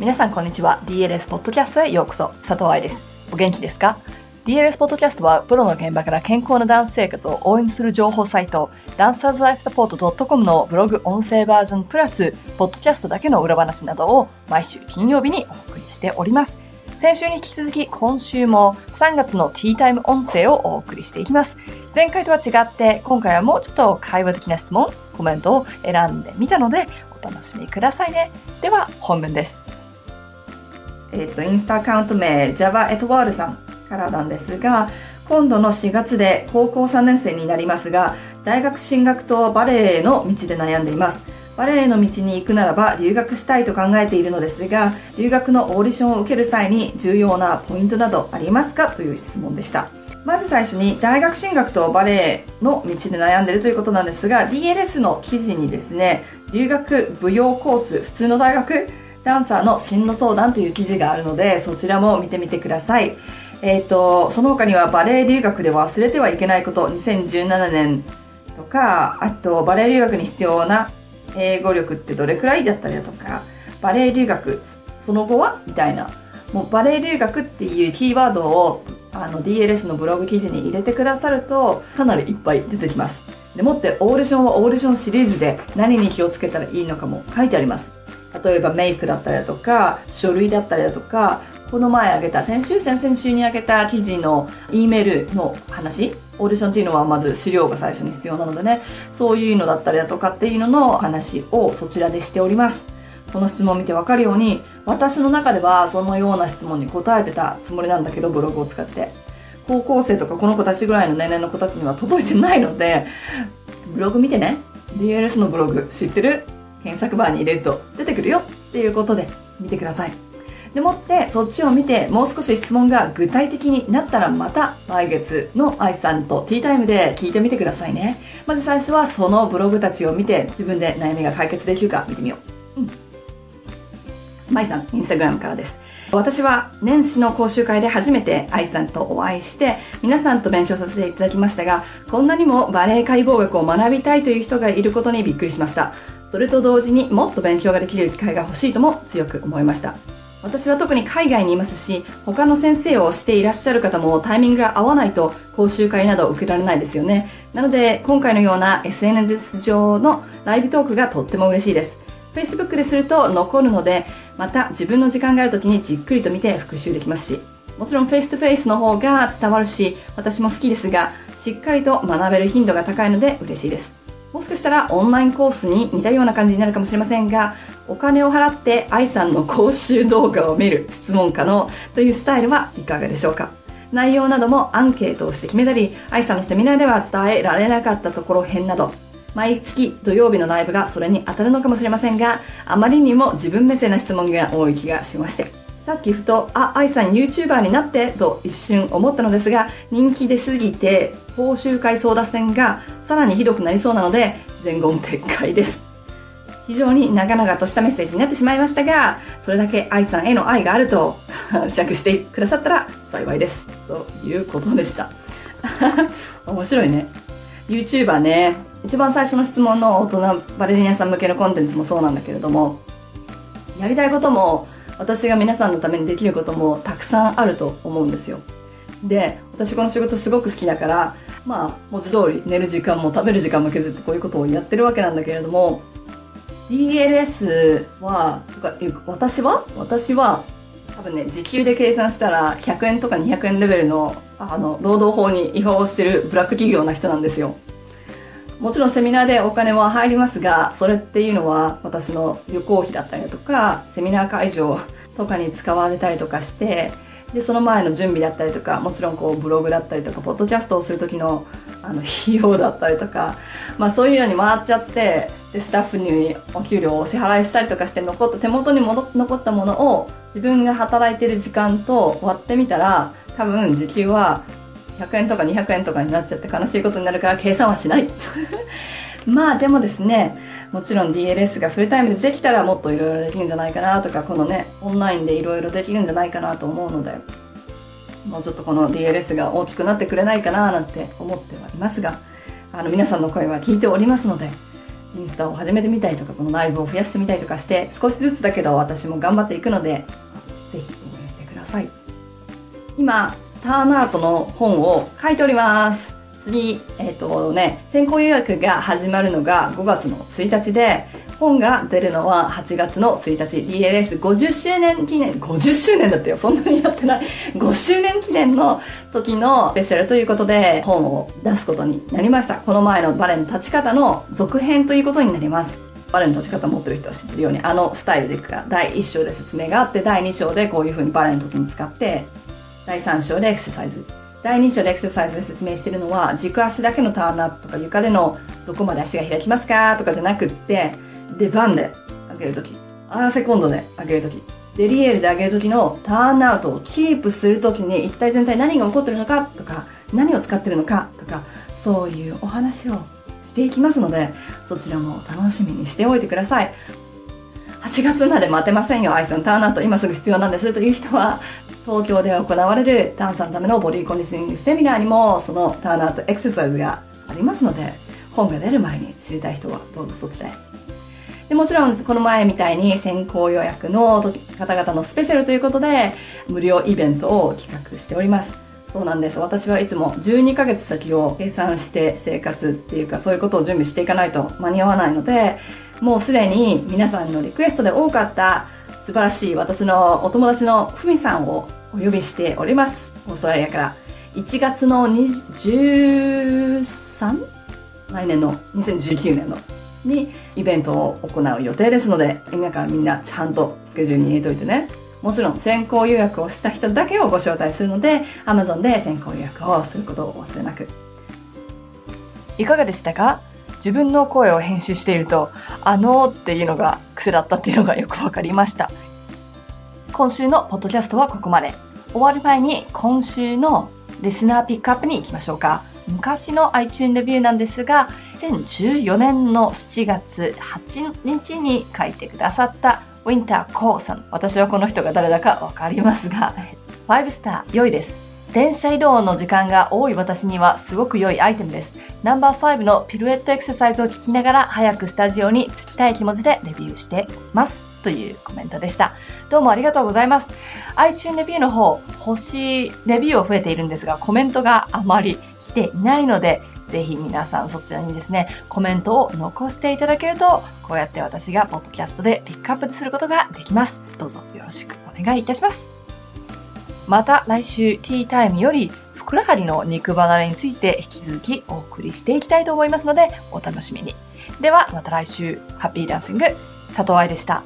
皆さんこんにちは。DLS ポッドキャストへようこそ。佐藤愛です。お元気ですか ?DLS ポッドキャストはプロの現場から健康なダンス生活を応援する情報サイト、ダンサーズライフサポート .com のブログ音声バージョンプラス、ポッドキャストだけの裏話などを毎週金曜日にお送りしております。先週に引き続き今週も3月のティータイム音声をお送りしていきます。前回とは違って今回はもうちょっと会話的な質問、コメントを選んでみたのでお楽しみくださいね。では本文です。えっ、ー、と、インスタアカウント名、Java エトワールさんからなんですが、今度の4月で高校3年生になりますが、大学進学とバレエの道で悩んでいます。バレエの道に行くならば留学したいと考えているのですが、留学のオーディションを受ける際に重要なポイントなどありますか？という質問でした。まず最初に大学進学とバレエの道で悩んでいるということなんですが、DLS の記事にですね、留学舞踊コース、普通の大学ダンサーの進路相談という記事があるので、そちらも見てみてください。えっ、ー、と、その他にはバレエ留学で忘れてはいけないこと、2017年とか、あとバレエ留学に必要な英語力ってどれくらいだったりだとか、バレエ留学、その後はみたいな。もうバレエ留学っていうキーワードをあの DLS のブログ記事に入れてくださるとかなりいっぱい出てきます。でもってオーディションはオーディションシリーズで何に気をつけたらいいのかも書いてあります。例えばメイクだったりだとか、書類だったりだとか、この前あげた、先週、先々週にあげた記事の E メールの話、オーディションっていうのはまず資料が最初に必要なのでね、そういうのだったりだとかっていうのの話をそちらでしております。この質問を見てわかるように、私の中ではそのような質問に答えてたつもりなんだけど、ブログを使って。高校生とかこの子たちぐらいの年齢の子たちには届いてないので、ブログ見てね。DLS のブログ知ってる？検索バーに入れると出てくるよっていうことで見てください。でもってそっちを見てもう少し質問が具体的になったらまた来月の愛さんとティータイムで聞いてみてくださいね。まず最初はそのブログたちを見て自分で悩みが解決できるか見てみよう。うん。舞さん、インスタグラムからです。私は年始の講習会で初めて愛さんとお会いして皆さんと勉強させていただきましたがこんなにもバレエ解剖学を学びたいという人がいることにびっくりしましたそれと同時にもっと勉強ができる機会が欲しいとも強く思いました。私は特に海外にいますし、他の先生をしていらっしゃる方もタイミングが合わないと講習会など受けられないですよね。なので、今回のような SNS 上のライブトークがとっても嬉しいです。Facebook ですると残るので、また自分の時間がある時にじっくりと見て復習できますし、もちろん face to face の方が伝わるし、私も好きですが、しっかりと学べる頻度が高いので嬉しいです。もしかしたらオンラインコースに似たような感じになるかもしれませんが、お金を払って愛さんの講習動画を見る質問可能というスタイルはいかがでしょうか？内容などもアンケートをして決めたり、愛さんのセミナーでは伝えられなかったところ編など、毎月土曜日のライブがそれに当たるのかもしれませんが、あまりにも自分目線な質問が多い気がしまして。さっきふと、あ、愛さん YouTuber になってと一瞬思ったのですが、人気出すぎて、報酬会争奪戦がさらにひどくなりそうなので、全言撤回です。非常に長々としたメッセージになってしまいましたが、それだけ愛さんへの愛があると、釈してくださったら幸いです。ということでした。面白いね。YouTuber ね、一番最初の質問の大人バレリーナさん向けのコンテンツもそうなんだけれども、やりたいことも私が皆さんのためにできることもたくさんあると思うんですよ。で、私この仕事すごく好きだから、まあ、文字通り寝る時間も食べる時間も削ってこういうことをやってるわけなんだけれども、DLS は、とか、私は？私は、多分ね、時給で計算したら100円とか200円レベルの、あの、労働法に違反をしてるブラック企業な人なんですよ。もちろんセミナーでお金は入りますが、それっていうのは私の旅行費だったりだとか、セミナー会場とかに使われたりとかして、で、その前の準備だったりとか、もちろんこうブログだったりとか、ポッドキャストをする時のあの費用だったりとか、まあそういうのに回っちゃって、で、スタッフにお給料をお支払いしたりとかして残った、手元にも残ったものを自分が働いてる時間と割ってみたら、多分時給は100円とか200円とかになっちゃって悲しいことになるから計算はしない。まあでもですねもちろん DLS がフルタイムでできたらもっといろいろできるんじゃないかなとかこのねオンラインでいろいろできるんじゃないかなと思うのでもうちょっとこの DLS が大きくなってくれないかななんて思ってはいますがあの皆さんの声は聞いておりますのでインスタを始めてみたりとか、このライブを増やしてみたりとかして、少しずつだけど私も頑張っていくので、ぜひ応援してください。今、ターンアウトの本を書いております。次、えっ、ー、とね、先行予約が始まるのが5月の1日で、本が出るのは8月の1日。DLS50 周年記念。50周年だったよ。そんなにやってない。5周年記念の時のスペシャルということで本を出すことになりました。この前のバレエの立ち方の続編ということになります。バレエの立ち方持ってる人は知ってるようにあのスタイルでいくか。第1章で説明があって第2章でこういう風にバレエの時に使って第3章でエクササイズ。第2章でエクササイズで説明してるのは軸足だけのターンアップとか床でのどこまで足が開きますかとかじゃなくってで、バンで上げるとき、アラセコンドで上げるとき、デリエールで上げるときのターンアウトをキープするときに一体全体何が起こってるのかとか、何を使ってるのかとか、そういうお話をしていきますので、そちらも楽しみにしておいてください。8月まで待てませんよ、アイスのターンアウト今すぐ必要なんです。という人は、東京で行われるダンサーのためのボディコンディショニングセミナーにも、そのターンアウトエクササイズがありますので、本が出る前に知りたい人はどうぞそちらへ。でもちろんこの前みたいに先行予約の方々のスペシャルということで無料イベントを企画しております。そうなんです。私はいつも12ヶ月先を計算して生活っていうかそういうことを準備していかないと間に合わないのでもうすでに皆さんのリクエストで多かった素晴らしい私のお友達のふみさんをお呼びしておりますオーストラリアから1月の13来年の2019年のにイベントを行う予定ですので、今からみんなちゃんとスケジュールに入れといてね。もちろん先行予約をした人だけをご招待するので、Amazon で先行予約をすることをお忘れなく。いかがでしたか？自分の声を編集していると、あのーっていうのが癖だったっていうのがよくわかりました。今週のポッドキャストはここまで。終わる前に今週のリスナーピックアップに行きましょうか。昔の iTunes レビューなんですが、2014年の7月8日に書いてくださったウィンター・コーさん。私はこの人が誰だかわかりますが、5スター良いです。電車移動の時間が多い私にはすごく良いアイテムです。ナンバー5のピルエットエクササイズを聞きながら早くスタジオに着きたい気持ちでレビューしてます。というコメントでした。どうもありがとうございます。iTunes レビューの方、星レビューは増えているんですが、コメントがあまり来ていないので、ぜひ皆さんそちらにですね、コメントを残していただけると、こうやって私がポッドキャストでピックアップすることができます。どうぞよろしくお願いいたします。また来週ティータイムよりふくらはぎの肉離れについて引き続きお送りしていきたいと思いますのでお楽しみに。ではまた来週ハッピーダンシング佐藤愛でした。